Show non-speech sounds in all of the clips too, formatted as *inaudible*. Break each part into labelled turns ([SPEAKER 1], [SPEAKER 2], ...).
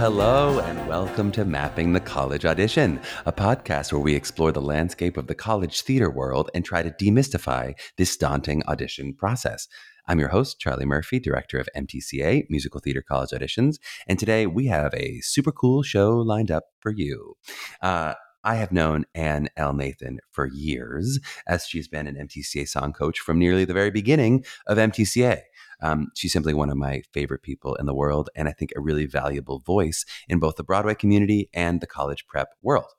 [SPEAKER 1] hello, and welcome to Mapping the College Audition, a podcast where we explore the landscape of the college theater world and try to demystify this daunting audition process. I'm your host, Charlie Murphy, director of MTCA, Musical Theater College Auditions, and today we have a super cool show lined up for you. Uh, I have known Anne L. Nathan for years, as she's been an MTCA song coach from nearly the very beginning of MTCA. Um, she's simply one of my favorite people in the world, and I think a really valuable voice in both the Broadway community and the college prep world.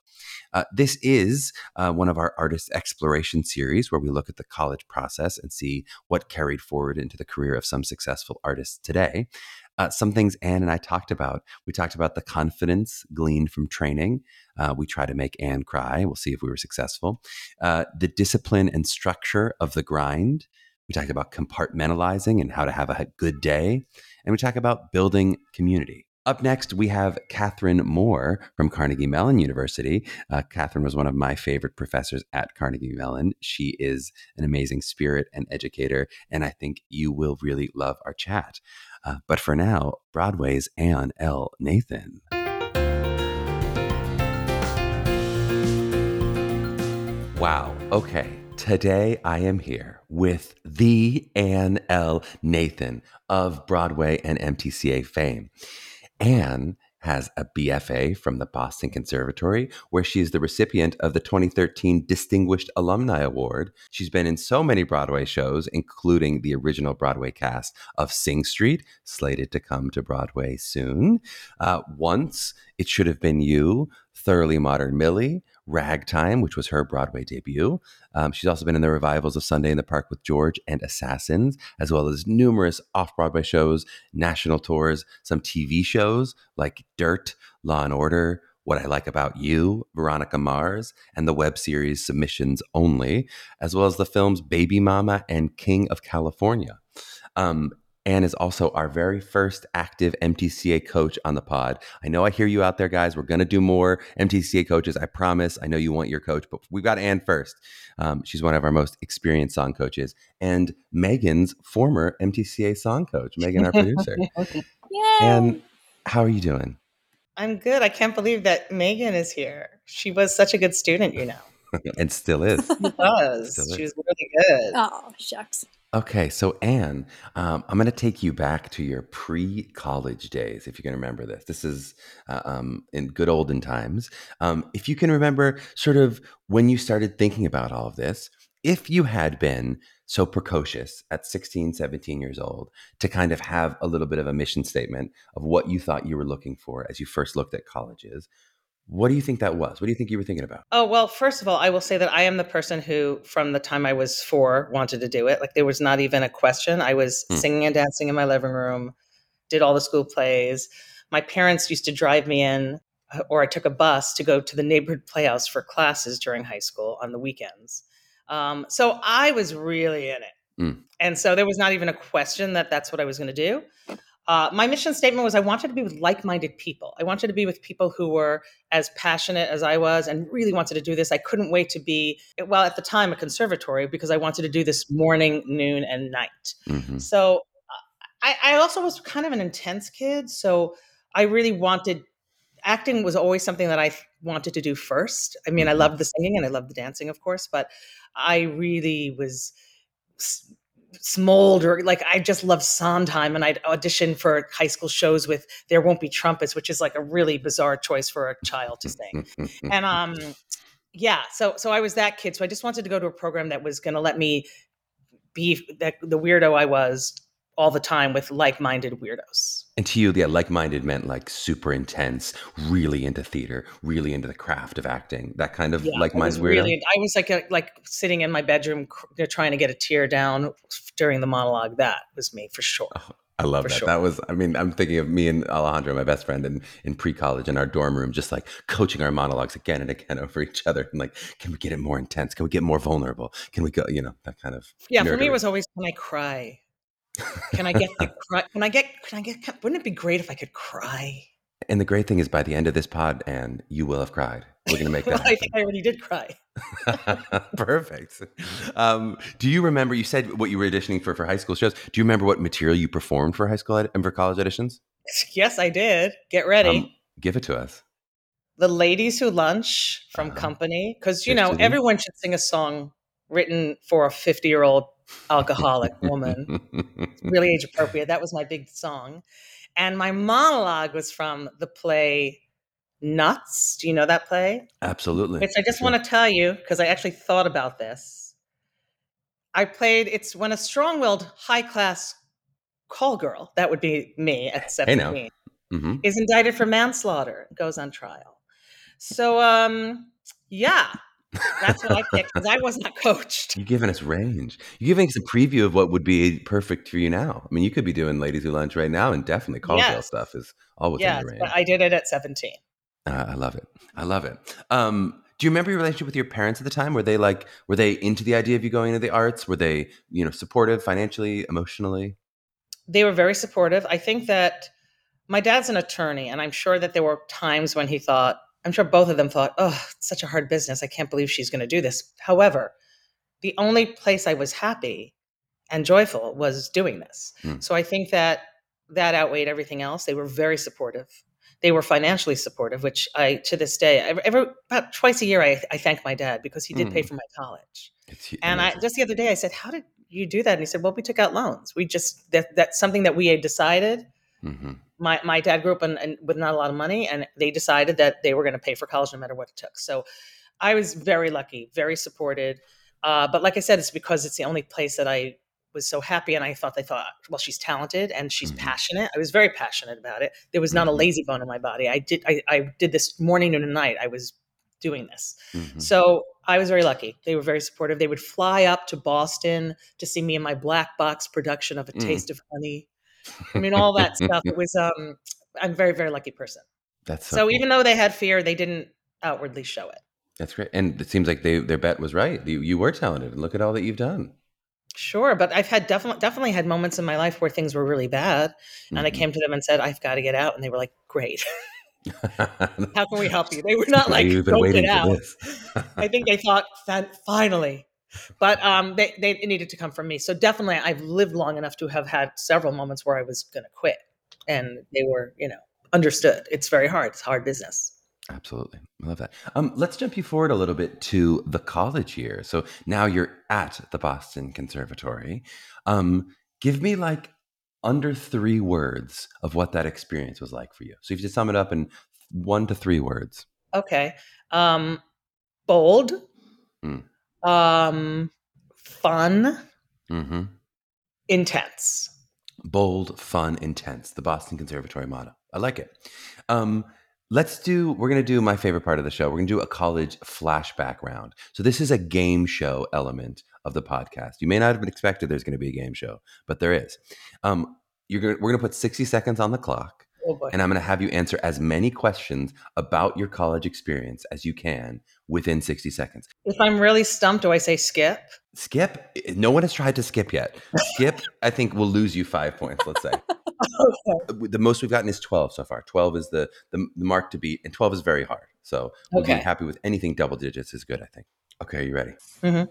[SPEAKER 1] Uh, this is uh, one of our artist exploration series where we look at the college process and see what carried forward into the career of some successful artists today. Uh, some things Anne and I talked about. We talked about the confidence gleaned from training. Uh, we try to make Anne cry. We'll see if we were successful. Uh, the discipline and structure of the grind. We talked about compartmentalizing and how to have a good day. And we talk about building community. Up next, we have Catherine Moore from Carnegie Mellon University. Uh, Catherine was one of my favorite professors at Carnegie Mellon. She is an amazing spirit and educator, and I think you will really love our chat. Uh, but for now, Broadway's Anne L. Nathan. Wow. Okay. Today I am here with the Anne L. Nathan of Broadway and MTCA fame. Anne has a BFA from the Boston Conservatory, where she is the recipient of the 2013 Distinguished Alumni Award. She's been in so many Broadway shows, including the original Broadway cast of Sing Street, slated to come to Broadway soon. Uh, once, It Should Have Been You, Thoroughly Modern Millie, Ragtime, which was her Broadway debut. Um, she's also been in the revivals of Sunday in the Park with George and Assassins, as well as numerous off Broadway shows, national tours, some TV shows like Dirt, Law and Order, What I Like About You, Veronica Mars, and the web series Submissions Only, as well as the films Baby Mama and King of California. Um, and is also our very first active MTCA coach on the pod. I know I hear you out there, guys. We're going to do more MTCA coaches. I promise. I know you want your coach, but we've got Anne first. Um, she's one of our most experienced song coaches and Megan's former MTCA song coach, Megan, our producer. *laughs*
[SPEAKER 2] Yay!
[SPEAKER 1] And how are you doing?
[SPEAKER 3] I'm good. I can't believe that Megan is here. She was such a good student, you know
[SPEAKER 1] and *laughs* still is.
[SPEAKER 3] She does. she was really good.
[SPEAKER 2] Oh, shucks.
[SPEAKER 1] Okay, so Anne, um, I'm going to take you back to your pre-college days, if you can remember this. This is uh, um, in good olden times. Um, if you can remember, sort of when you started thinking about all of this, if you had been so precocious at 16, 17 years old to kind of have a little bit of a mission statement of what you thought you were looking for as you first looked at colleges, what do you think that was? What do you think you were thinking about?
[SPEAKER 3] Oh, well, first of all, I will say that I am the person who, from the time I was four, wanted to do it. Like, there was not even a question. I was hmm. singing and dancing in my living room, did all the school plays. My parents used to drive me in, uh, or I took a bus to go to the neighborhood playhouse for classes during high school on the weekends. Um, so I was really in it. Hmm. And so there was not even a question that that's what I was going to do. Uh, my mission statement was I wanted to be with like minded people. I wanted to be with people who were as passionate as I was and really wanted to do this. I couldn't wait to be, well, at the time, a conservatory because I wanted to do this morning, noon, and night. Mm-hmm. So uh, I, I also was kind of an intense kid. So I really wanted acting was always something that I wanted to do first. I mean, I mm-hmm. loved the singing and I loved the dancing, of course, but I really was Smolder. Like I just love Sondheim, and I'd audition for high school shows with "There Won't Be Trumpets," which is like a really bizarre choice for a child to sing. *laughs* and um, yeah, so so I was that kid. So I just wanted to go to a program that was going to let me be that the weirdo I was all the time with like-minded weirdos.
[SPEAKER 1] And to you, yeah, like-minded meant like super intense, really into theater, really into the craft of acting, that kind of yeah, like-minded weirdo. Really,
[SPEAKER 3] I was like a, like sitting in my bedroom uh, trying to get a tear down during the monologue. That was me for sure.
[SPEAKER 1] Oh. I love For that. Sure. That was, I mean, I'm thinking of me and Alejandro, my best friend, in, in pre college in our dorm room, just like coaching our monologues again and again *laughs* over each other. And like, can we get it more intense? Can we get more vulnerable? Can we go, you know, that kind of.
[SPEAKER 3] Yeah, for me, it was always, can I cry? Can I get the *laughs* cry? Can I get? Can I get? Wouldn't it be great if I could cry?
[SPEAKER 1] And the great thing is, by the end of this pod, and you will have cried. We're going to make *laughs* that.
[SPEAKER 3] well,
[SPEAKER 1] I think
[SPEAKER 3] I already did cry.
[SPEAKER 1] *laughs* Perfect. Um, do you remember? You said what you were auditioning for for high school shows. Do you remember what material you performed for high school ed- and for college auditions?
[SPEAKER 3] Yes, I did. Get ready. Um,
[SPEAKER 1] give it to us.
[SPEAKER 3] The ladies who lunch from uh-huh. Company, because you know everyone should sing a song written for a fifty-year-old alcoholic woman. *laughs* really age appropriate. That was my big song. And my monologue was from the play Nuts. Do you know that play?
[SPEAKER 1] Absolutely.
[SPEAKER 3] Which I just sure. want to tell you because I actually thought about this. I played it's when a strong willed high class call girl, that would be me at 17, hey mm-hmm. is indicted for manslaughter, goes on trial. So, um, yeah, that's what I picked because I was not coached.
[SPEAKER 1] You're giving us range. You're giving us a preview of what would be perfect for you now. I mean, you could be doing Ladies Who Lunch right now, and definitely cocktail yes. stuff is all within your range. But
[SPEAKER 3] I did it at 17.
[SPEAKER 1] Uh, I love it. I love it. Um, do you remember your relationship with your parents at the time? Were they like, were they into the idea of you going into the arts? Were they, you know, supportive financially, emotionally?
[SPEAKER 3] They were very supportive. I think that my dad's an attorney, and I'm sure that there were times when he thought, I'm sure both of them thought, oh, it's such a hard business. I can't believe she's going to do this. However, the only place I was happy and joyful was doing this. Mm. So I think that that outweighed everything else. They were very supportive. They were financially supportive, which I, to this day, every, about twice a year, I, I thank my dad because he did mm. pay hmm. for my college. It's, and I, just the other day, I said, How did you do that? And he said, Well, we took out loans. We just, that, that's something that we had decided. Mm-hmm my, my dad grew up in, in, with not a lot of money and they decided that they were going to pay for college no matter what it took. So I was very lucky, very supported. Uh, but like I said, it's because it's the only place that I was so happy. And I thought they thought, well, she's talented and she's mm-hmm. passionate. I was very passionate about it. There was not mm-hmm. a lazy bone in my body. I did, I, I did this morning and night. I was doing this. Mm-hmm. So I was very lucky. They were very supportive. They would fly up to Boston to see me in my black box production of A mm. Taste of Honey. I mean, all that stuff. It was, um, I'm very, very lucky person.
[SPEAKER 1] *laughs* That's
[SPEAKER 3] so, so cool. even though they had fear, they didn't outwardly show it.
[SPEAKER 1] That's great. And it seems like they, their bet was right. You, you were talented and look at all that you've done.
[SPEAKER 3] Sure. But I've had definitely, definitely had moments in my life where things were really bad mm-hmm. and I mm-hmm. came to them and said, I've got to get out. And they were like, great. *laughs* *laughs* How can we help you? They were not like, don't get out. I think they thought, finally, but um, they, they needed to come from me. So definitely, I've lived long enough to have had several moments where I was going to quit, and they were, you know, understood. It's very hard. It's hard business.
[SPEAKER 1] Absolutely, I love that. Um, let's jump you forward a little bit to the college year. So now you're at the Boston Conservatory. Um, give me like under three words of what that experience was like for you. So if you just sum it up in one to three words.
[SPEAKER 3] Okay. Um, bold. Mm um, fun, mm-hmm. intense.
[SPEAKER 1] Bold, fun, intense. The Boston Conservatory motto. I like it. Um, let's do, we're going to do my favorite part of the show. We're going to do a college flashback round. So, this is a game show element of the podcast. You may not have expected there's going to be a game show, but there is. Um, you're gonna, we're going to put 60 seconds on the clock Oh and I'm going to have you answer as many questions about your college experience as you can within 60 seconds.
[SPEAKER 3] If I'm really stumped, do I say skip?
[SPEAKER 1] Skip? Eh, no one has tried to skip yet. Skip, I think, will lose you five points, let's say. *laughs* okay. Uh, the most we've gotten is 12 so far. 12 is the, the, the mark to beat, and 12 is very hard. So we'll okay. be happy with anything double digits is good, I think. Okay, are you ready? Mm-hmm.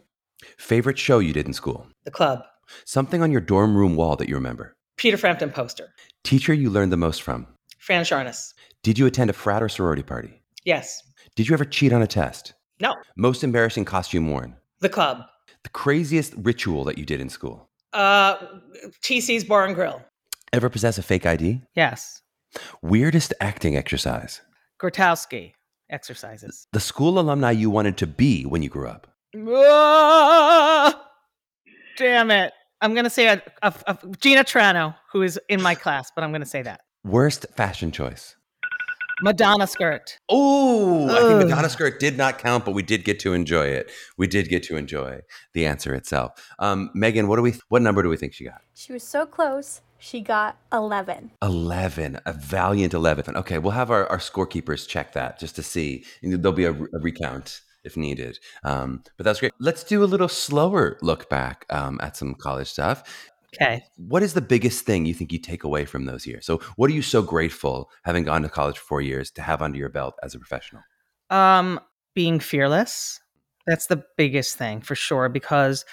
[SPEAKER 1] Favorite show you did in school?
[SPEAKER 3] The club.
[SPEAKER 1] Something on your dorm room wall that you remember?
[SPEAKER 3] Peter Frampton poster.
[SPEAKER 1] Teacher you learned the most from?
[SPEAKER 3] Fran Sharness.
[SPEAKER 1] Did you attend a frat or sorority party?
[SPEAKER 3] Yes.
[SPEAKER 1] Did you ever cheat on a test?
[SPEAKER 3] No.
[SPEAKER 1] Most embarrassing costume worn?
[SPEAKER 3] The club.
[SPEAKER 1] The craziest ritual that you did in school? Uh,
[SPEAKER 3] TC's Bar and Grill.
[SPEAKER 1] Ever possess a fake ID?
[SPEAKER 3] Yes.
[SPEAKER 1] Weirdest acting exercise?
[SPEAKER 3] Grotowski exercises.
[SPEAKER 1] The school alumni you wanted to be when you grew up? Ah,
[SPEAKER 3] damn it. I'm going to say a, a, a Gina Trano, who is in my class, but I'm going to say that.
[SPEAKER 1] Worst fashion choice.
[SPEAKER 3] Madonna skirt.
[SPEAKER 1] Oh, I think Madonna skirt did not count, but we did get to enjoy it. We did get to enjoy the answer itself. Um, Megan, what do we? What number do we think she got?
[SPEAKER 4] She was so close. She got 11.
[SPEAKER 1] 11, a valiant 11. Okay, we'll have our, our scorekeepers check that just to see. There'll be a, a recount if needed. Um, but that's great. Let's do a little slower look back um, at some college stuff.
[SPEAKER 3] Okay.
[SPEAKER 1] What is the biggest thing you think you take away from those years? So, what are you so grateful having gone to college for four years to have under your belt as a professional?
[SPEAKER 3] Um, being fearless. That's the biggest thing for sure because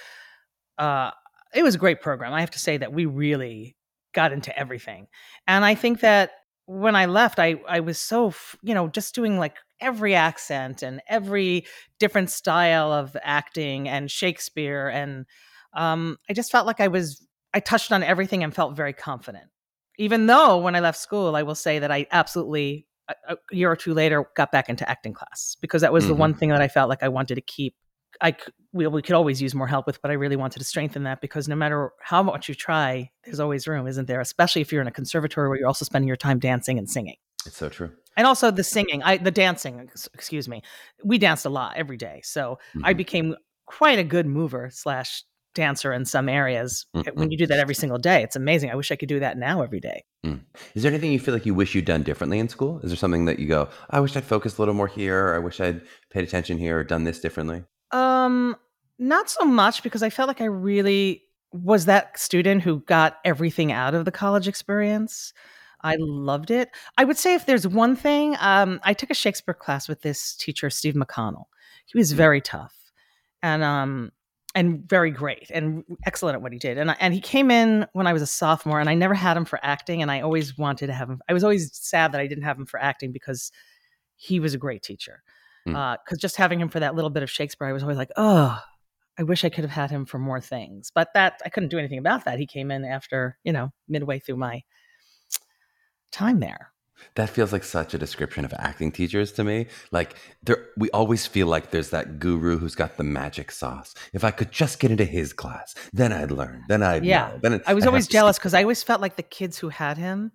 [SPEAKER 3] uh, it was a great program. I have to say that we really got into everything. And I think that when I left, I I was so you know just doing like every accent and every different style of acting and Shakespeare. And um, I just felt like I was, I touched on everything and felt very confident. Even though when I left school, I will say that I absolutely, a, a year or two later, got back into acting class because that was mm-hmm. the one mm-hmm. thing that I felt like I wanted to keep. I we, we could always use more help with, but I really wanted to strengthen that because no matter how much you try, there's always room, isn't there? Especially if you're in a conservatory where you're also spending your time dancing and singing.
[SPEAKER 1] It's so true. And
[SPEAKER 3] also the singing, I the dancing, excuse me. We danced a lot every day, so mm-hmm. I became quite a good mover slash dancer in some areas mm when you do that every single day it's amazing i wish i could do that now every day mm.
[SPEAKER 1] is there anything you feel like you wish you'd done differently in school is there something that you go i wish i'd focused a little more here or i wish i'd paid attention here or done this differently um
[SPEAKER 3] not so much because i felt like i really was that student who got everything out of the college experience I loved it. I would say if there's one thing, um, I took a Shakespeare class with this teacher, Steve McConnell. He was mm. very tough, and um, and very great and excellent at what he did. And I, and he came in when I was a sophomore, and I never had him for acting, and I always wanted to have him. I was always sad that I didn't have him for acting because he was a great teacher. Because mm. uh, just having him for that little bit of Shakespeare, I was always like, oh, I wish I could have had him for more things. But that I couldn't do anything about that. He came in after you know midway through my time there.
[SPEAKER 1] That feels like such a description of acting teachers to me. Like there we always feel like there's that guru who's got the magic sauce. If I could just get into his class, then I'd learn. Then
[SPEAKER 3] I'd yeah.
[SPEAKER 1] Know, then
[SPEAKER 3] i was I'd always jealous because I always felt like the kids who had him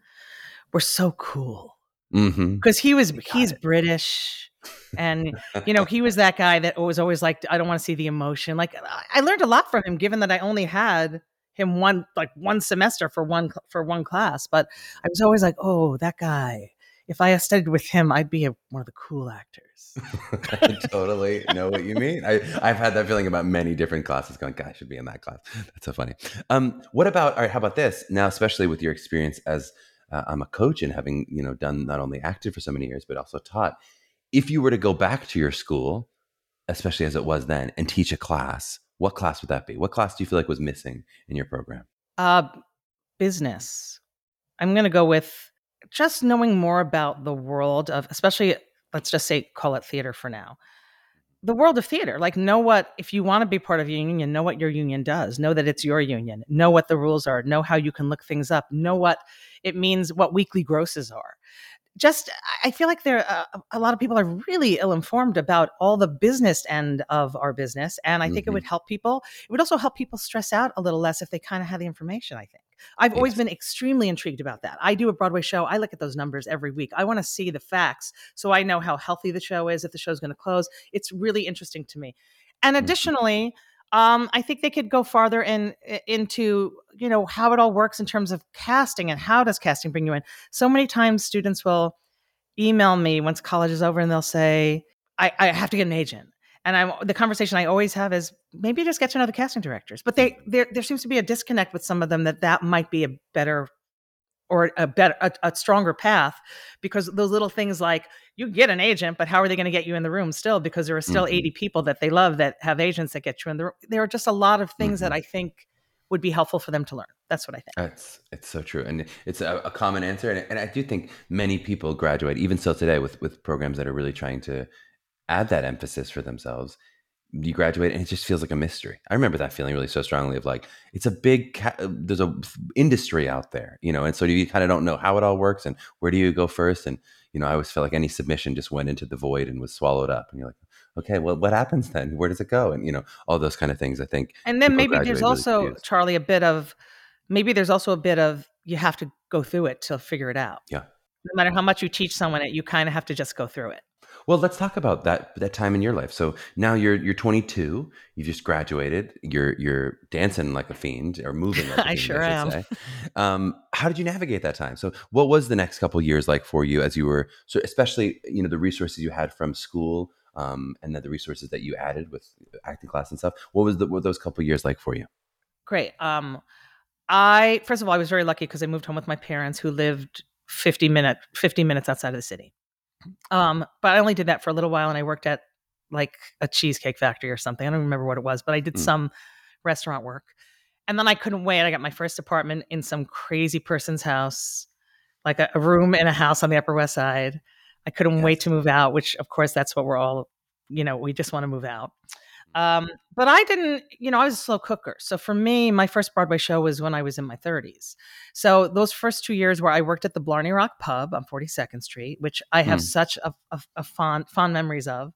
[SPEAKER 3] were so cool. Because mm-hmm. he was he's it. British. and you know he was that guy that was always like i don't want to see the emotion like i learned a lot from him given that i only had him one like one semester for one for one class. But I was always like, oh, that guy. If I studied with him, I'd be a, one of the cool actors.
[SPEAKER 1] *laughs* I totally know what you mean. I, I've had that feeling about many different classes. Going, God, I should be in that class. That's so funny. Um, what about? All right, how about this? Now, especially with your experience as uh, I'm a coach and having you know done not only acted for so many years but also taught. If you were to go back to your school, especially as it was then, and teach a class, what class would that be? What class do you feel like was missing in your program? Uh,
[SPEAKER 3] business. I'm going to go with just knowing more about the world of, especially, let's just say, call it theater for now. The world of theater, like know what, if you want to be part of a union, know what your union does, know that it's your union, know what the rules are, know how you can look things up, know what it means, what weekly grosses are, just I feel like there uh, a lot of people are really ill informed about all the business end of our business, and I think mm-hmm. it would mm-hmm. help people. It would also help people stress out a little less if they kind of had the information. I think I've yes. always been extremely intrigued about that. I do a Broadway show. I look at those numbers every week. I want to see the facts so I know how healthy the show is, if the show's going to close. It's really interesting to me. And mm-hmm. additionally. Mm-hmm um, I think they could go farther in into you know how it all works in terms of casting and how does casting bring you in. So many times students will email me once college is over and they'll say, I, I have to get an agent. And I'm the conversation I always have is maybe just get to know the casting directors. But they there there seems to be a disconnect with some of them that that might be a better or a better a, a, stronger path because those little things like you get an agent but how are they going to get you in the room still because there are still mm-hmm. 80 people that they love that have agents that get you in the room there are just a lot of things mm-hmm. that i think would be helpful for them to learn that's what i think
[SPEAKER 1] it's it's so true and it's a, a common answer and, and i do think many people graduate even still today with with programs that are really trying to add that emphasis for themselves you graduate and it just feels like a mystery. I remember that feeling really so strongly of like it's a big ca- uh, there's a industry out there, you know, and so you kind of don't know how it all works and where do you go first and you know, I always felt like any submission just went into the void and was swallowed up and you're like okay, well what happens then? Where does it go? And you know, all those kind of things I think.
[SPEAKER 3] And then maybe there's really also confused. Charlie a bit of maybe there's also a bit of you have to go through it to figure it out.
[SPEAKER 1] Yeah.
[SPEAKER 3] No matter how much you teach someone it, you kind of have to just go through it.
[SPEAKER 1] Well, let's talk about that that time in your life. So now you're you're 22. You just graduated. You're you're dancing like a fiend or moving. Like *laughs* I fiend, sure I am. Um, how did you navigate that time? So what was the next couple years like for you as you were, so especially you know the resources you had from school um, and then the resources that you added with acting class and stuff. What was the, what those couple years like for you?
[SPEAKER 3] Great. Um, I first of all, I was very lucky because I moved home with my parents who lived 50 minute 50 minutes outside of the city. Um, but I only did that for a little while, and I worked at like a cheesecake factory or something. I don't remember what it was, but I did mm. some restaurant work. And then I couldn't wait. I got my first apartment in some crazy person's house, like a, a room in a house on the Upper West Side. I couldn't yes. wait to move out, which of course that's what we're all, you know, we just want to move out. Um, but I didn't, you know, I was a slow cooker. So for me, my first Broadway show was when I was in my 30s. So those first two years where I worked at the Blarney Rock Pub on 42nd Street, which I have mm. such a, a, a, fond fond memories of.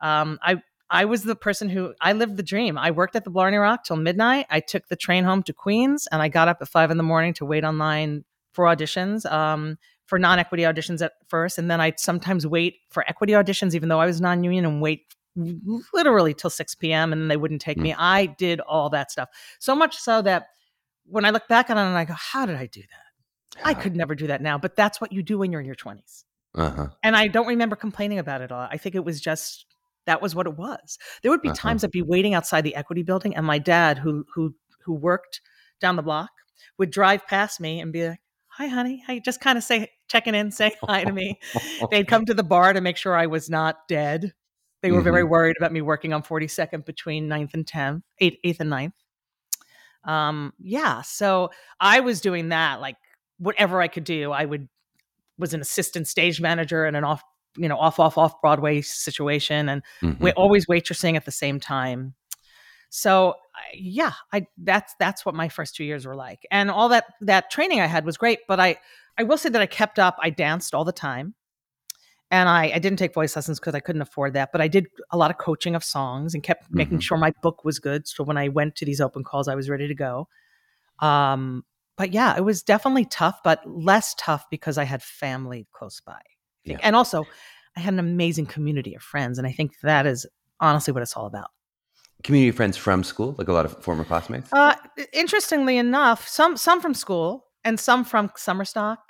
[SPEAKER 3] Um, I I was the person who I lived the dream. I worked at the Blarney Rock till midnight. I took the train home to Queens, and I got up at five in the morning to wait online for auditions. Um, for non-equity auditions at first and then i sometimes wait for equity auditions even though i was non-union and wait literally till 6 p.m. and then they wouldn't take mm. me. I did all that stuff. So much so that when I look back on it and I go, how did I do that? I could never do that now, but that's what you do when you're in your 20s. Uh-huh. And I don't remember complaining about it all. I think it was just that was what it was. There would be uh-huh. times I'd be waiting outside the equity building and my dad who who who worked down the block would drive past me and be like, "Hi honey." I just kind of say checking in, saying hi to me. *laughs* They'd come to the bar to make sure I was not dead. They were mm-hmm. very worried about me working on 42nd between 9th and 10th, 8th, 8th and 9th. Um, yeah, so I was doing that like whatever I could do. I would was an assistant stage manager in an off, you know, off off off Broadway situation and mm-hmm. we always waitressing at the same time. So yeah, I that's that's what my first two years were like. And all that that training I had was great, but I I will say that I kept up. I danced all the time and I, I didn't take voice lessons because I couldn't afford that, but I did a lot of coaching of songs and kept mm-hmm. making sure my book was good. So when I went to these open calls, I was ready to go. Um, but yeah, it was definitely tough, but less tough because I had family close by. Yeah. And also, I had an amazing community of friends. And I think that is honestly what it's all about
[SPEAKER 1] community friends from school, like a lot of former classmates? Uh,
[SPEAKER 3] interestingly enough, some some from school and some from summer stock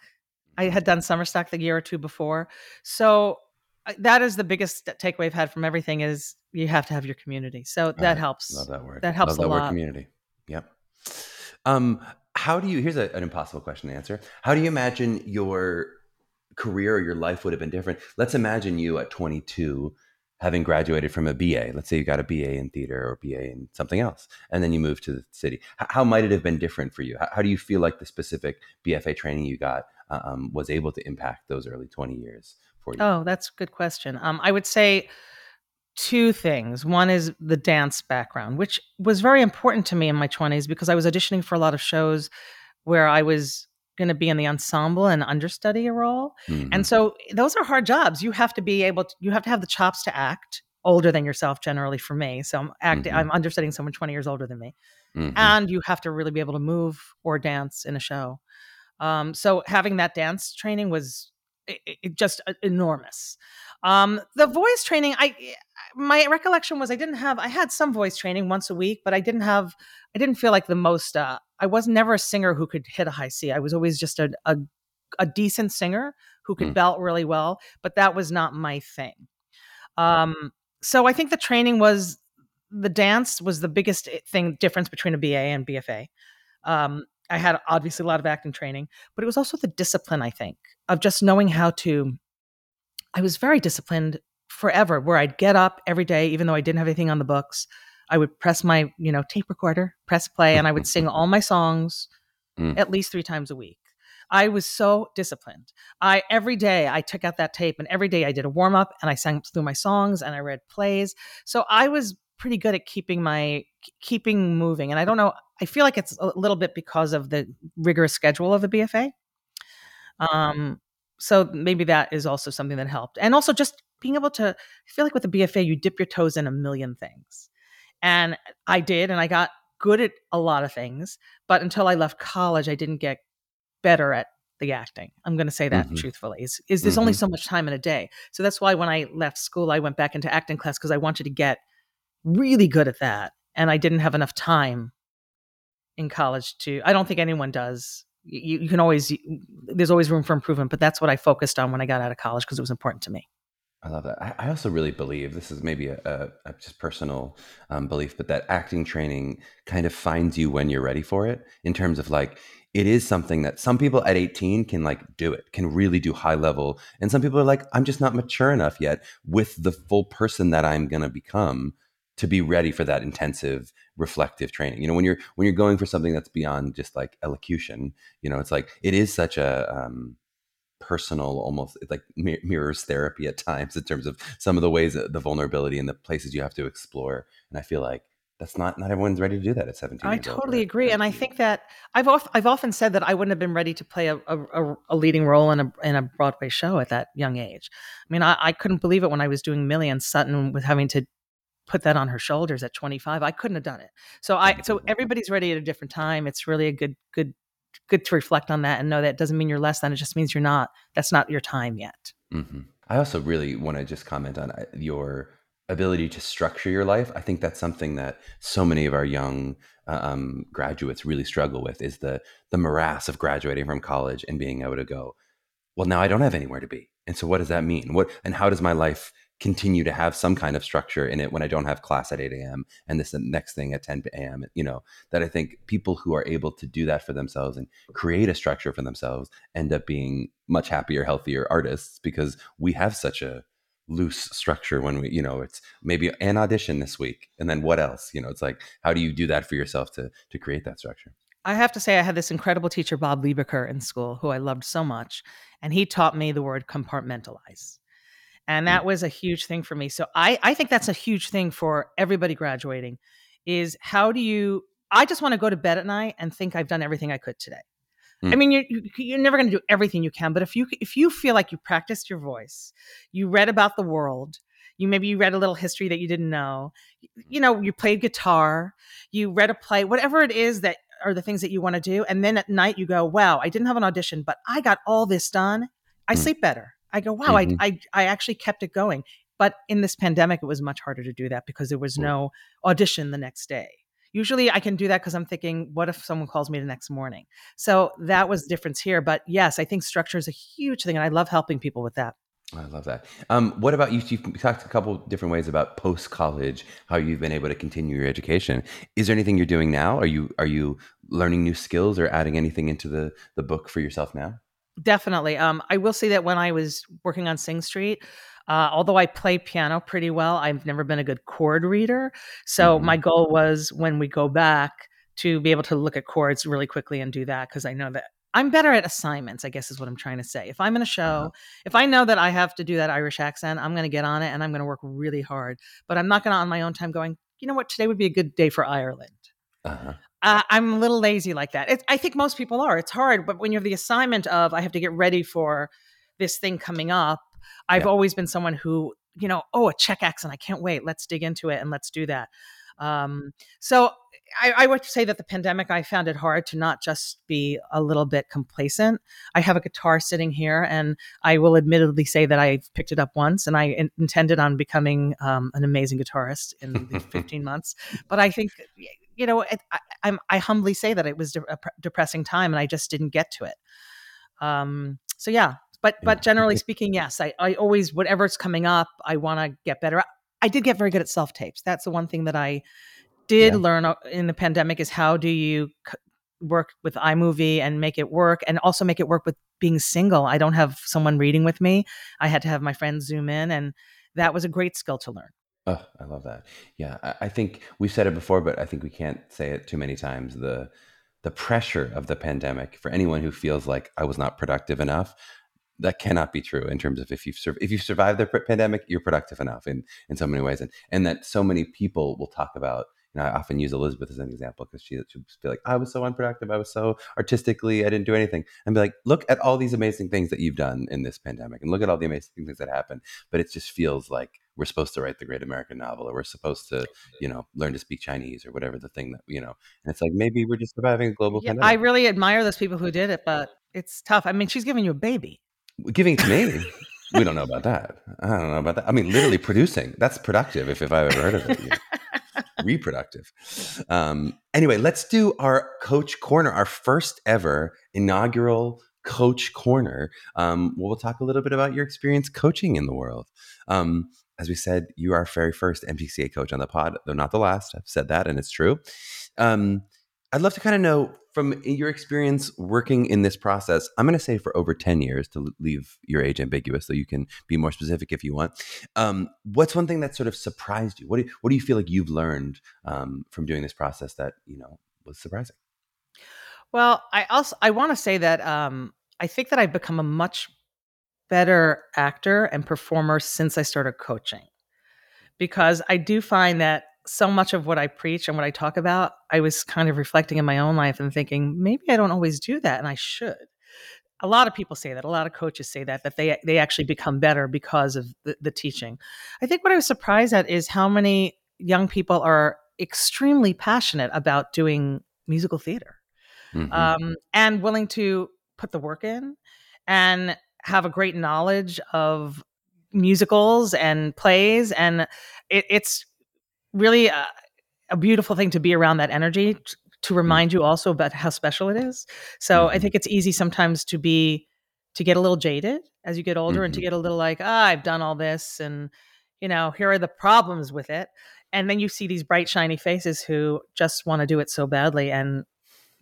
[SPEAKER 3] I had done summer stock the year or two before. So that is the biggest takeaway I've had from everything is you have to have your community. So that helps.
[SPEAKER 1] Love that word.
[SPEAKER 3] That helps
[SPEAKER 1] Love that
[SPEAKER 3] a lot. Word
[SPEAKER 1] community. Yep. Um, how do you, here's a, an impossible question to answer. How do you imagine your career or your life would have been different? Let's imagine you at 22 having graduated from a BA. Let's say you got a BA in theater or BA in something else, and then you moved to the city. How, how might it have been different for you? how, do you feel like the specific BFA training you got uh, um, was able to impact those early 20 years for you? Oh,
[SPEAKER 3] that's a good question. Um, I would say two things. One is the dance background, which was very important to me in my 20s because I was auditioning for a lot of shows where I was going to be in the ensemble and understudy a role. Mm-hmm. And so those are hard jobs. You have to be able to, you have to have the chops to act older than yourself generally for me. So I'm acting, mm-hmm. I'm understudying someone 20 years older than me. Mm-hmm. And you have to really be able to move or dance in a show. Um, so having that dance training was it, it just uh, enormous. Um, the voice training, I eh, my recollection was I didn't have I had some voice training once a week, but I didn't have I didn't feel like the most. Uh, I was never a singer who could hit a high C. I was always just a a, a decent singer who could mm. belt really well, but that was not my thing. Um, so I think the training was the dance was the biggest eh, thing difference between a BA and BFA. Um, I had obviously a lot of acting training, but it was also the discipline, I think, of just knowing how to. I was very disciplined forever, where I'd get up every day, even though I didn't have anything on the books. I would press my, you know, tape recorder, press play, and I would sing all my songs mm. at least three times a week. I was so disciplined. I every day I took out that tape and every day I did a warm up and I sang through my songs and I read plays. So I was pretty good at keeping my keeping moving and i don't know i feel like it's a little bit because of the rigorous schedule of the bfa um, so maybe that is also something that helped and also just being able to i feel like with the bfa you dip your toes in a million things and i did and i got good at a lot of things but until i left college i didn't get better at the acting i'm going to say that mm-hmm. truthfully is, is there's mm-hmm. only so much time in a day so that's why when i left school i went back into acting class because i wanted to get really good at that. And I didn't have enough time in college to, I don't think anyone does. You, you can always, there's always room for improvement, but that's what I focused on when I got out of college because it was important to me.
[SPEAKER 1] I love that. I, also really believe this is maybe a, a, a just personal um, belief, but that acting training kind of finds you when you're ready for it in terms of like, it is something that some people at 18 can like do it, can really do high level. And some people are like, I'm just not mature enough yet with the full person that I'm going to become to be ready for that intensive reflective training. You know, when you're when you're going for something that's beyond just like elocution, you know, it's like it is such a um, personal, almost like mir- mirrors therapy at times in terms of some of the ways that the vulnerability and the places you have to explore. And I feel like that's not not everyone's ready to do that at 17 i
[SPEAKER 3] totally agree and i think that i've oft, i've often said that i wouldn't have been ready to play a, a, a, leading role in a, in a broadway show at that young age i mean I, I couldn't believe it when i was doing millie and sutton with having to put that on her shoulders at 25 i couldn't have done it so i so everybody's ready at a different time it's really a good good good to reflect on that and know that doesn't mean you're less than it just means you're not that's not your time yet
[SPEAKER 1] mm-hmm. i also really want to just comment on uh, your ability to structure your life i think that's something that so many of our young uh, um, graduates really struggle with is the the morass of graduating from college and being able to go well now i don't have anywhere to be and so what does that mean what and how does my life continue to have some kind of structure in it when I don't have class at 8 a.m. and this next thing at 10 a.m. You know, that I think people who are able to do that for themselves and create a structure for themselves end up being much happier, healthier artists because we have such a loose structure when we, you know, it's maybe an audition this week and then what else? You know, it's like, how do you do that for yourself to to create that structure?
[SPEAKER 3] I have to say, I had this incredible teacher, Bob Liebeker, in school, who I loved so much. And he taught me the word compartmentalize and that was a huge thing for me so i i think that's a huge thing for everybody graduating is how do you i just want to go to bed at night and think i've done everything i could today mm. i mean you're you're never going to do everything you can but if you if you feel like you practiced your voice you read about the world you maybe you read a little history that you didn't know you know you played guitar you read a play whatever it is that are the things that you want to do and then at night you go wow i didn't have an audition but i got all this done i mm. sleep better I go, wow, mm-hmm. I, I, I actually kept it going. But in this pandemic, it was much harder to do that because there was no audition the next day. Usually I can do that because I'm thinking, what if someone calls me the next morning? So that was the difference here. But yes, I think structure is a huge thing. And I love helping people with that.
[SPEAKER 1] I love that. Um, what about you? You've talked a couple different ways about post college, how you've been able to continue your education. Is there anything you're doing now? Are you are you learning new skills or adding anything into the the book for yourself now?
[SPEAKER 3] Definitely. Um, I will say that when I was working on Sing Street, uh, although I play piano pretty well, I've never been a good chord reader. So mm-hmm. my goal was when we go back to be able to look at chords really quickly and do that because I know that I'm better at assignments, I guess is what I'm trying to say. If I'm in a uh-huh. show, if I know that I have to do that Irish accent, I'm going to get on it and I'm going to work really hard. But I'm not going to on my own time going, you know what, today would be a good day for Ireland. Uh-huh. Uh, I'm a little lazy like that. It's, I think most people are. It's hard, but when you have the assignment of I have to get ready for this thing coming up, I've yeah. always been someone who you know, oh, a Czech accent, I can't wait. Let's dig into it and let's do that. Um, so I, I, would say that the pandemic, I found it hard to not just be a little bit complacent. I have a guitar sitting here, and I will admittedly say that I picked it up once, and I in- intended on becoming um, an amazing guitarist in the *laughs* 15 months. But I think you know, it, I, I, humbly say that it was de- a depressing time and I just didn't get to it. Um, so yeah, but yeah. but generally speaking, yes, I, I always whatever's coming up, I want to get better. I did get very good at self tapes. That's the one thing that I did yeah. learn in the pandemic is how do you c- work with iMovie and make it work and also make it work with being single. I don't have someone reading with me. I had to have my friends zoom in and that was a great skill to learn.
[SPEAKER 1] Oh, I love that. Yeah, I, I think we've said it before, but I think we can't say it too many times. The the pressure of the pandemic for anyone who feels like I was not productive enough, that cannot be true in terms of if you've sur- if you've survived the pandemic, you're productive enough in in so many ways, and and that so many people will talk about. You know, I often use Elizabeth as an example because she she be like I was so unproductive, I was so artistically, I didn't do anything, and be like, look at all these amazing things that you've done in this pandemic, and look at all the amazing things that happened. But it just feels like we're supposed to write the great American novel, or we're supposed to, you know, learn to speak Chinese, or whatever the thing that you know. And it's like maybe we're just surviving a global yeah, pandemic. I
[SPEAKER 3] really admire those people who did it, but it's tough. I mean, she's giving you a baby.
[SPEAKER 1] Giving to me. we don't know about that. I don't know about that. I mean, literally producing. That's productive if, if I've ever heard of it. *laughs* Reproductive. Um, anyway, let's do our coach corner, our first ever inaugural coach corner. Um, we'll talk a little bit about your experience coaching in the world. Um, as we said, you are our very first MTCA coach on the pod, though not the last. I've said that, and it's true. Um, I'd love to kind of know from your experience working in this process. I'm going to say for over 10 years to leave your age ambiguous, so you can be more specific if you want. Um, what's one thing that sort of surprised you? What do, what do you feel like you've learned um, from doing this process that you know was surprising?
[SPEAKER 3] Well, I also I want to say that um, I think that I've become a much better actor and performer since I started coaching because I do find that so much of what I preach and what I talk about, I was kind of reflecting in my own life and thinking, maybe I don't always do that and I should. A lot of people say that. A lot of coaches say that that they they actually become better because of the, the teaching. I think what I was surprised at is how many young people are extremely passionate about doing musical theater mm-hmm. um, and willing to put the work in and have a great knowledge of musicals and plays and it, it's really a, a, beautiful thing to be around that energy to mm-hmm. remind you also about how special it is so mm-hmm. i think it's easy sometimes to be to get a little jaded as you get older mm-hmm. and to mm-hmm. get a little like oh, i've done all this and you know here are the problems with it and then you see these bright shiny faces who just want to do it so badly and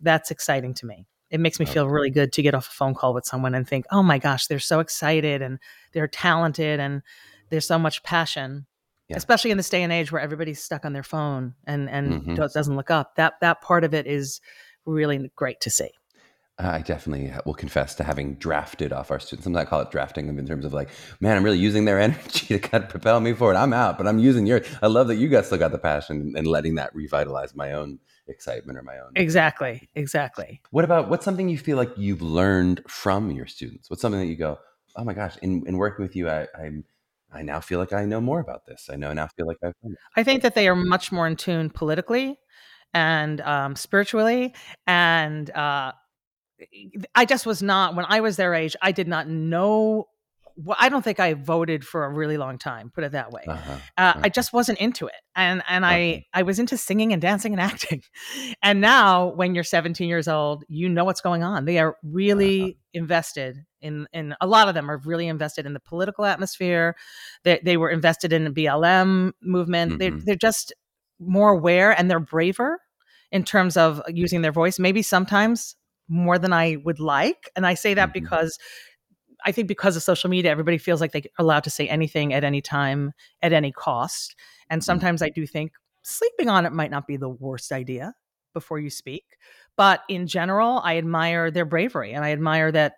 [SPEAKER 3] that's exciting to me it makes me oh. feel really good to get off a phone call with someone and think, oh my gosh, they're so excited and they're talented and there's so much passion. Yeah. Especially in this day and age where everybody's stuck on their phone and and mm-hmm. doesn't look up. That that part of it is really great to see.
[SPEAKER 1] I definitely will confess to having drafted off our students. Sometimes I call it drafting them in terms of like, man, I'm really using their *laughs* energy to kind of propel me forward. I'm out, but I'm using your. I love that you guys still got the passion and letting that revitalize my own excitement or my own.
[SPEAKER 3] Exactly. Exactly.
[SPEAKER 1] What about what's something you feel like you've learned from your students? What's something that you go, oh my gosh, in, in working with you, I, I'm I now feel like I know more about this. I know now feel like
[SPEAKER 3] I've. I think that they are much more in tune politically and um, spiritually and uh, I just was not when I was their age. I did not know. Well, I don't think I voted for a really long time. Put it that way. Uh-huh. Uh, I just wasn't into it, and and I I was into singing and dancing and acting, *laughs* and now when you're 17 years old, you know what's going on. They are really uh-huh. invested in in a lot of them are really invested in the political atmosphere. They they were invested in the BLM movement. Mm-hmm. They they're just more aware and they're braver in terms of using their voice. Maybe sometimes more than I would like. And I say that mm-hmm. because I think because of social media, everybody feels like they're allowed to say anything at any time, at any cost. And mm-hmm. sometimes I do think sleeping on it might not be the worst idea before you speak. But in general, I admire their bravery and I admire that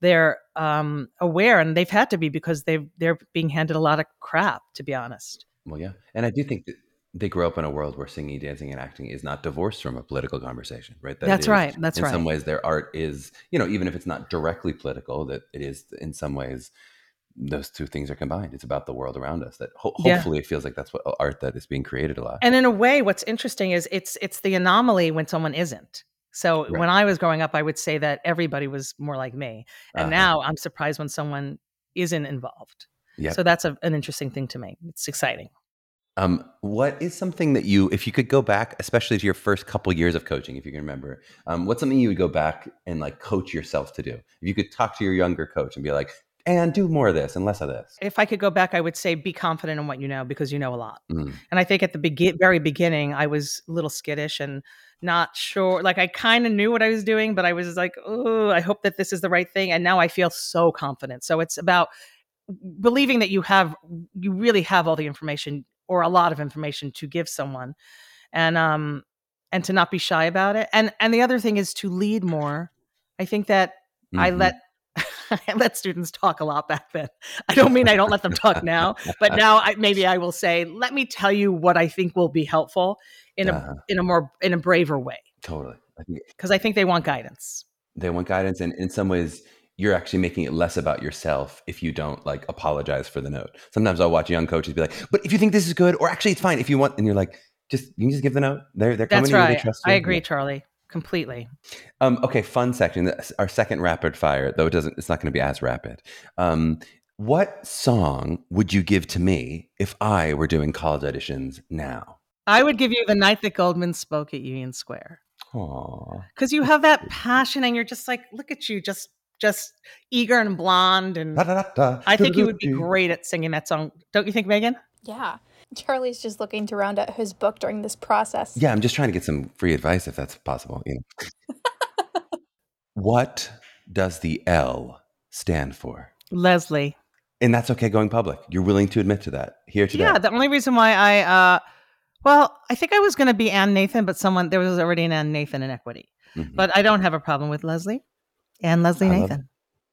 [SPEAKER 3] they're um, aware and they've had to be because they've they're being handed a lot of crap, to be honest.
[SPEAKER 1] Well, yeah, and I do think that they grow up in a world where singing, dancing, and acting is not divorced from a political conversation, right?
[SPEAKER 3] That that's is, right. That's in right.
[SPEAKER 1] In some ways, their art is, you know, even if it's not directly political, that it is in some ways those two things are combined. It's about the world around us. That ho- hopefully yeah. it feels like that's what uh, art that is being created a lot.
[SPEAKER 3] And in a way, what's interesting is it's it's the anomaly when someone isn't. So right. when I was growing up, I would say that everybody was more like me, and uh-huh. now I'm surprised when someone isn't involved. Yeah. So that's a, an interesting thing to me. It's exciting.
[SPEAKER 1] Um, what is something that you, if you could go back, especially to your first couple years of coaching, if you can remember, um, what's something you would go back and like coach yourself to do? If you could talk to your younger coach and be like, and do more of this and less of this.
[SPEAKER 3] If I could go back, I would say be confident in what you know because you know a lot. Mm. And I think at the be- very beginning, I was a little skittish and not sure. Like I kind of knew what I was doing, but I was like, oh, I hope that this is the right thing. And now I feel so confident. So it's about believing that you have you really have all the information or a lot of information to give someone and um and to not be shy about it and and the other thing is to lead more i think that mm-hmm. i let *laughs* I let students talk a lot back then. I don't mean I don't let them talk now, but *laughs* now I, maybe I will say, "Let me tell you what I think will be helpful in a uh-huh. in a more in a braver way."
[SPEAKER 1] Totally,
[SPEAKER 3] because I, I think they want guidance.
[SPEAKER 1] They want guidance, and in some ways, you're actually making it less about yourself if you don't like apologize for the note. Sometimes I'll watch young coaches be like, "But if you think this is good, or actually it's fine if you want," and you're like, "Just you can just give the note.
[SPEAKER 3] They're they're That's coming. Right. They trust you. I agree, yeah. Charlie, completely.
[SPEAKER 1] Um, okay, fun section. Our second rapid fire, though it doesn't. It's not going to be as rapid. Um, what song would you give to me if I were doing college auditions now?
[SPEAKER 3] I would give you the night that Goldman spoke at Union Square. Because you have that passion, and you're just like, look at you, just just eager and blonde. And da, da, da, I think you would be great at singing that song. Don't you think, Megan?
[SPEAKER 5] Yeah. Charlie's just looking to round out his book during this process.
[SPEAKER 1] Yeah, I'm just trying to get some free advice if that's possible. You know. *laughs* what does the L stand for?
[SPEAKER 3] Leslie.
[SPEAKER 1] And that's okay going public. You're willing to admit to that here today. Yeah,
[SPEAKER 3] the only reason why I, uh, well, I think I was going to be Anne Nathan, but someone, there was already an Ann Nathan in equity. Mm-hmm. But I don't have a problem with Leslie and Leslie I
[SPEAKER 1] Nathan.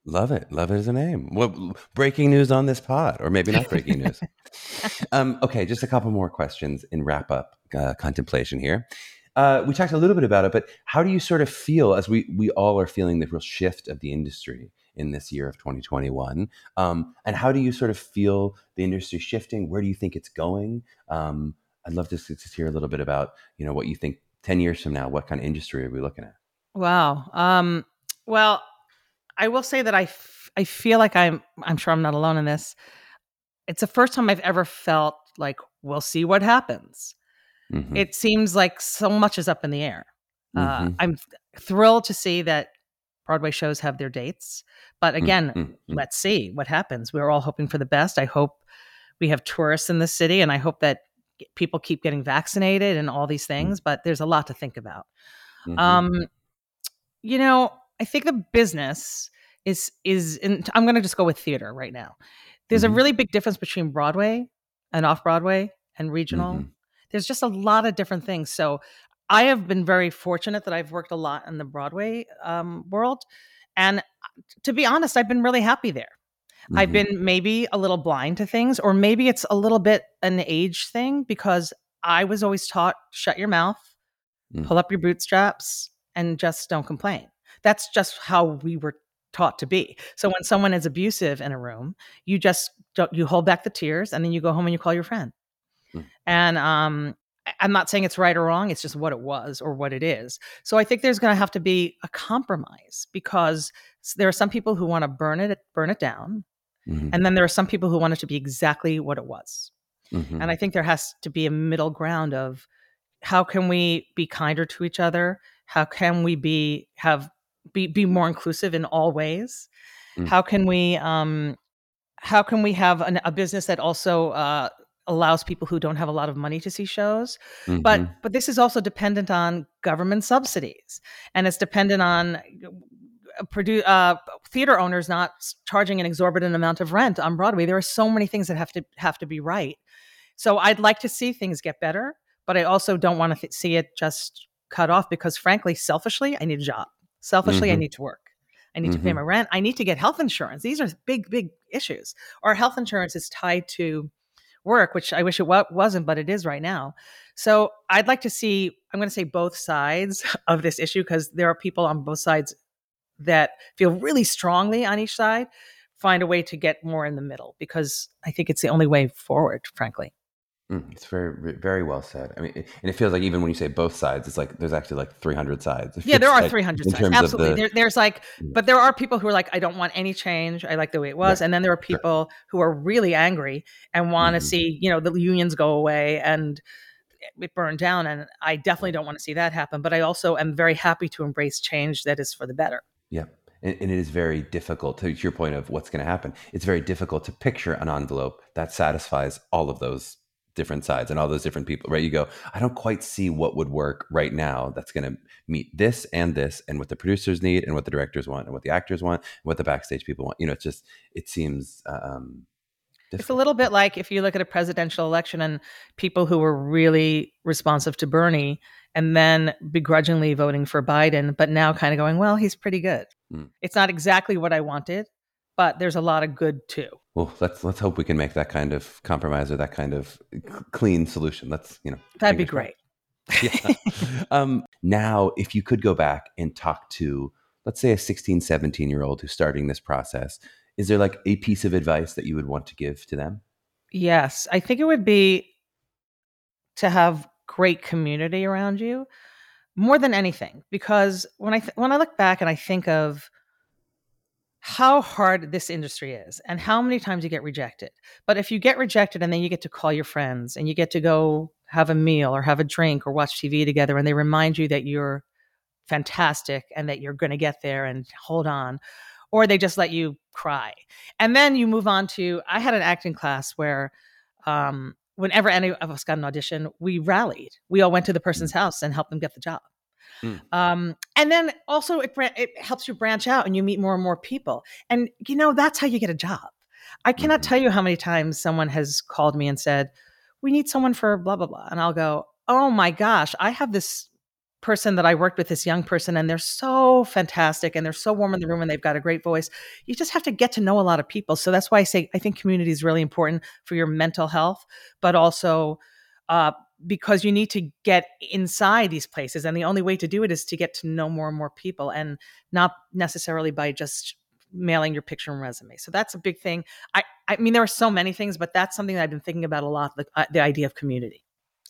[SPEAKER 1] Love, love, it. Love it as a name. What breaking news on this pod, or maybe not breaking news. *laughs* um, okay, just a couple more questions in wrap up uh, contemplation here. Uh, we talked a little bit about it, but how do you sort of feel as we we all are feeling the real shift of the industry in this year of 2021? Um, and how do you sort of feel the industry shifting? Where do you think it's going? Um, I'd love to just hear a little bit about you know what you think ten years from now. What kind of industry are we looking at?
[SPEAKER 3] Wow. Um, well, I will say that I, f- I feel like I'm I'm sure I'm not alone in this. It's the first time I've ever felt like we'll see what happens. Mm-hmm. It seems like so much is up in the air. Uh, mm-hmm. Uh, I'm thrilled to see that Broadway shows have their dates, but mm, again, mm-hmm. let's see what happens. We're all hoping for the best. I hope we have tourists in the city, and I hope that people keep getting vaccinated and all these mm. things. But there's a lot to think about. Mm-hmm. Um, you know, I think the business is is in, I'm going to just go with theater right now. There's mm-hmm. a really big difference between Broadway and off Broadway and regional. Mm-hmm. There's just a lot of different things. So I have been very fortunate that I've worked a lot in the Broadway um, world, and uh, to be honest, I've been really happy there. Mm-hmm. I've been maybe a little blind to things, or maybe it's a little bit an age thing because I was always taught shut your mouth, mm. pull up your bootstraps, and just don't complain that's just how we were taught to be. So when someone is abusive in a room, you just you hold back the tears and then you go home and you call your friend. Mm. And um I'm not saying it's right or wrong, it's just what it was or what it is. So I think there's going to have to be a compromise because there are some people who want to burn it burn it down. Mm-hmm. And then there are some people who want it to be exactly what it was. Mm-hmm. And I think there has to be a middle ground of how can we be kinder to each other? How can we be have be be more inclusive in all ways? Mm. How can we um, how can we have an, a business that also uh, allows people who don't have a lot of money to see shows mm-hmm. but but this is also dependent on government subsidies and it's dependent on uh, produ- uh, theater owners not charging an exorbitant amount of rent on broadway there are so many things that have to have to be right so i'd like to see things get better but i also don't want to th- see it just cut off because frankly selfishly i need a job Selfishly, mm-hmm. I need to work. I need mm-hmm. to pay mm-hmm. my rent. I need to get health insurance. These are big, big issues. Our health insurance is tied to work, which I wish it wasn't, but it is right now. So I'd like to see, I'm going to say both sides *laughs* of this issue because there are people on both sides that feel really strongly on each side find a way to get more in the middle because I think it's the only way forward, frankly.
[SPEAKER 1] Mm, it's very, very well said. I mean, and it feels like even when you say both sides, it's like there's actually like 300 sides.
[SPEAKER 3] yeah, there are like 300 sides. Absolutely. The, there, there's like, yeah. Mm. but there are people who are like, I don't want any change. I like the way it was. Right. And then there are people who are really angry and want to mm-hmm. see, you know, the unions go away and it burned down. And I definitely don't want to see that happen. But I also am very happy to embrace change that is for the better.
[SPEAKER 1] Yeah and, it is very difficult to your point of what's going to happen it's very difficult to picture an envelope that satisfies all of those different sides and all those different people, right? You go, I don't quite see what would work right now that's going to meet this and this and what the producers need and what the directors want and what the actors want and what the backstage people want. You know, it's just, it seems, uh, um,
[SPEAKER 3] Different. It's a little bit like if you look at a presidential election and people who were really responsive to Bernie and then begrudgingly voting for Biden, but now mm. kind of going, well, he's pretty good. Mm. It's not exactly what I wanted, but there's a lot of good too
[SPEAKER 1] well let's let's hope we can make that kind of compromise or that kind of clean solution let's you know
[SPEAKER 3] that'd be great *laughs*
[SPEAKER 1] yeah. um, now if you could go back and talk to let's say a 16 17 year old who's starting this process is there like a piece of advice that you would want to give to them
[SPEAKER 3] yes i think it would be to have great community around you more than anything because when i th- when i look back and i think of how hard this industry is and how many times you get rejected. But if you get rejected and then you get to call your friends and you get to go have a meal or have a drink or watch TV together and they remind you that you're fantastic and that you're going to get there and hold on, or they just let you cry. And then you move on to I had an acting class where, um, whenever any of us got an audition, we rallied. We all went to the person's mm. house and helped them get the job. Mm. Um, and then also it, it helps you branch out and you meet more and more people. And you know, that's how you get a job. I cannot mm-hmm. tell you how many times someone has called me and said, "We need someone for blah blah blah," and I'll go, "Oh my gosh, I have this person that I worked with, this young person, and they're so fantastic and they're so warm in the room and they've got a great voice. You just have to get to know a lot of people. So that's why I say I think community is really important for your mental health, but also uh, because you need to get inside these places and the only way to do it is to get to know more and more people and not necessarily by just mailing your picture and resume so that's a big thing i i mean there are so many things but that's something that i've been thinking about a lot the, uh, the idea of community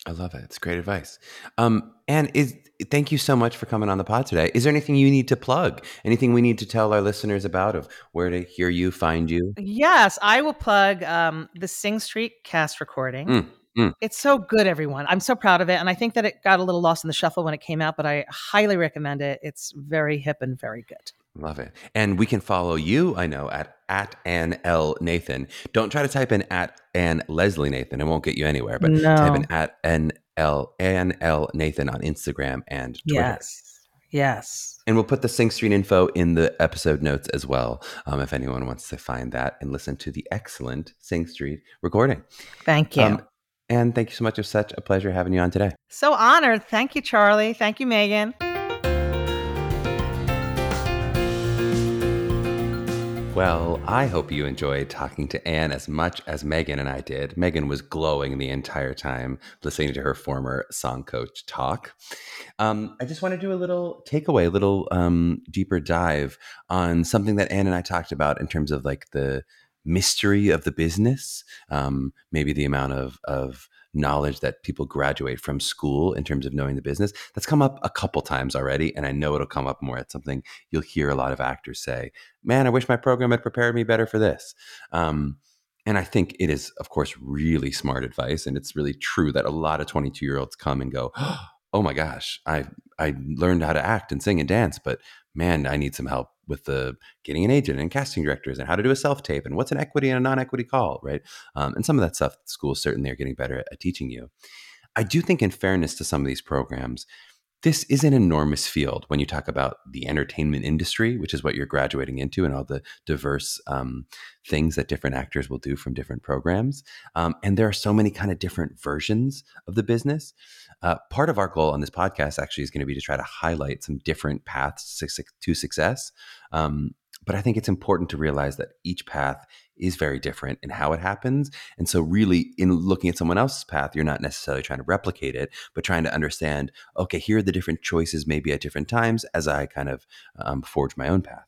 [SPEAKER 1] i love it it's great advice um and is thank you so much for coming on the pod today is there anything you need to plug anything we need to tell our listeners about of where to hear you find you
[SPEAKER 3] yes i will plug um the sing street cast recording mm Mm. It's so good, everyone. I'm so proud of it. And I think that it got a little lost in the shuffle when it came out, but I highly recommend it. It's very hip and very good.
[SPEAKER 1] Love it. And we can follow you, I know, at at Anne L. Nathan. Don't try to type in at Anne Leslie Nathan. It won't get you anywhere, but no. type in at n l n l Anne L Nathan on Instagram and Twitter. Yes.
[SPEAKER 3] Yes.
[SPEAKER 1] And we'll put the Sing Street info in the episode notes as well, um, if anyone wants to find that and listen to the excellent Sing Street recording.
[SPEAKER 3] Thank um, you. Um,
[SPEAKER 1] and thank you so much. It was such a pleasure having you on today.
[SPEAKER 3] So honored. Thank you, Charlie. Thank you, Megan.
[SPEAKER 1] Well, I hope you enjoyed talking to Anne as much as Megan and I did. Megan was glowing the entire time listening to her former song coach talk. Um, I just want to do a little takeaway, a little um, deeper dive on something that Anne and I talked about in terms of like the mystery of the business, um, maybe the amount of, of knowledge that people graduate from school in terms of knowing the business. That's come up a couple times already, and I know it'll come up more. It's something you'll hear a lot of actors say, "Man, I wish my program had prepared me better for this." Um, and I think it is, of course, really smart advice, and it's really true that a lot of twenty-two-year-olds come and go. Oh, oh my gosh, I I learned how to act and sing and dance, but man, I need some help with the getting an agent and casting directors and how to do a self tape and what's an equity and a non equity call, right? Um, and some of that stuff schools certainly are getting better at, at teaching you. I do think, in fairness to some of these programs, this is an enormous field when you talk about the entertainment industry, which is what you're graduating into, and all the diverse um, things that different actors will do from different programs. Um, and there are so many kind of different versions of the business. Uh, part of our goal on this podcast actually is going to be to try to highlight some different paths to, success. Um, but I think it's important to realize that each path is very different in how it happens. And so, really, in looking at someone else's path, you're not necessarily trying to replicate it, but trying to understand okay, here are the different choices, maybe at different times, as I kind of um, forge my own path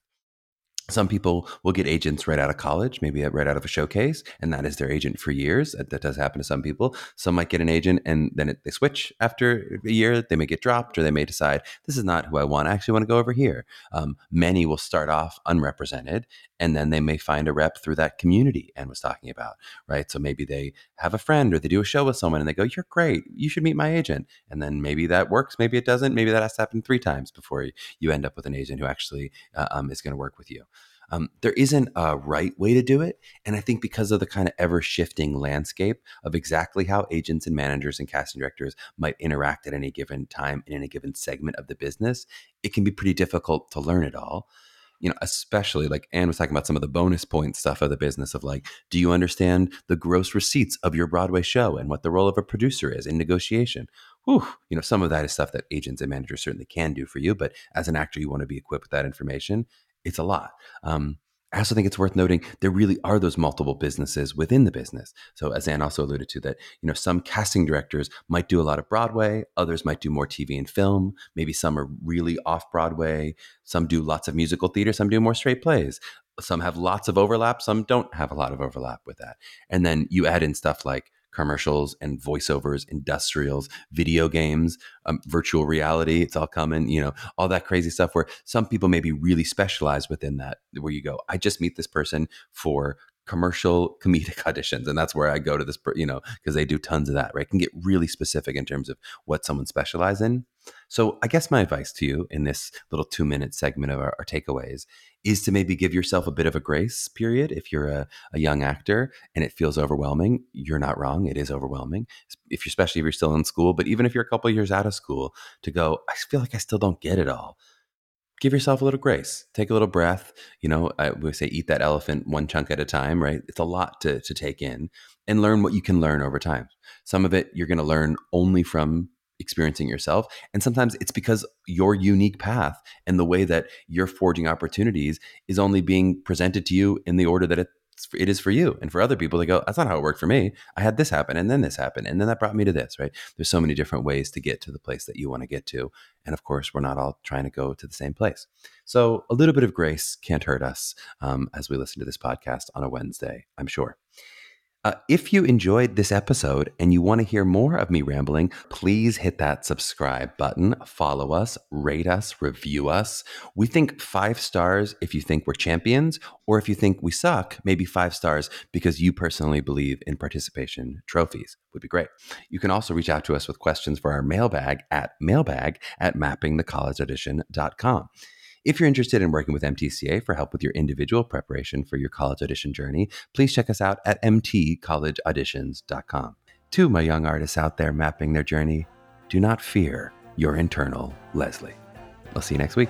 [SPEAKER 1] some people will get agents right out of college, maybe right out of a showcase, and that is their agent for years. That, that does happen to some people. Some might get an agent and then it, they switch after a year. They may get dropped or they may decide, this is not who I want. I actually want to go over here. Um, many will start off unrepresented and then they may find a rep through that community and was talking about, right? So maybe they have a friend or they do a show with someone and they go, you're great. You should meet my agent. And then maybe that works. Maybe it doesn't. Maybe that has to happen three times before you end up with an agent who actually uh, um, is going to work with you. Um, there isn't a right way to do it. And I think because of the kind of ever shifting landscape of exactly how agents and managers and casting directors might interact at any given time in any given segment of the business, it can be pretty difficult to learn it all you know, especially like Anne was talking about some of the bonus point stuff of the business of like, do you understand the gross receipts of your Broadway show and what the role of a producer is in negotiation? Whew, you know, some of that is stuff that agents and managers certainly can do for you, but as an actor, you want to be equipped with that information it's a lot. Um, I also think it's worth noting there really are those multiple businesses within the business. So as Anne also alluded to, that you know some casting directors might do a lot of Broadway, others might do more TV and film. Maybe some are really off Broadway. Some do lots of musical theater. Some do more straight plays. Some have lots of overlap. Some don't have a lot of overlap with that. And then you add in stuff like commercials and voiceovers, industrials, video games, um, virtual reality. It's all coming, you know, all that crazy stuff where some people may be really specialized within that, where you go, I just meet this person for commercial comedic *laughs* auditions and that's where i go to this you know because they do tons of that right can get really specific in terms of what someone specializes in so i guess my advice to you in this little two minute segment of our, our, takeaways is to maybe give yourself a bit of a grace period if you're a, a young actor and it feels overwhelming you're not wrong it is overwhelming if you're especially if you're still in school but even if you're a couple years out of school to go i feel like i still don't get it all give yourself a little grace take a little breath you know i would say eat that elephant one chunk at a time right it's a lot to, to take in and learn what you can learn over time some of it you're going to learn only from experiencing yourself and sometimes it's because your unique path and the way that you're forging opportunities is only being presented to you in the order that it it is for you and for other people to go that's not how it worked for me i had this happen and then this happened and then that brought me to this right there's so many different ways to get to the place that you want to get to and of course we're not all trying to go to the same place so a little bit of grace can't hurt us um, as we listen to this podcast on a wednesday i'm sure uh, if you enjoyed this episode and you want to hear more of me rambling, please hit that subscribe button, follow us, rate us, review us. We think five stars if you think we're champions, or if you think we suck, maybe five stars because you personally believe in participation trophies would be great. You can also reach out to us with questions for our mailbag at mailbag at mappingthecollegeaudition.com. If you're interested in working with MTCA for help with your individual preparation for your college audition journey, please check us out at mtcollegeauditions.com. To my young artists out there mapping their journey, do not fear your internal Leslie. I'll see you next week.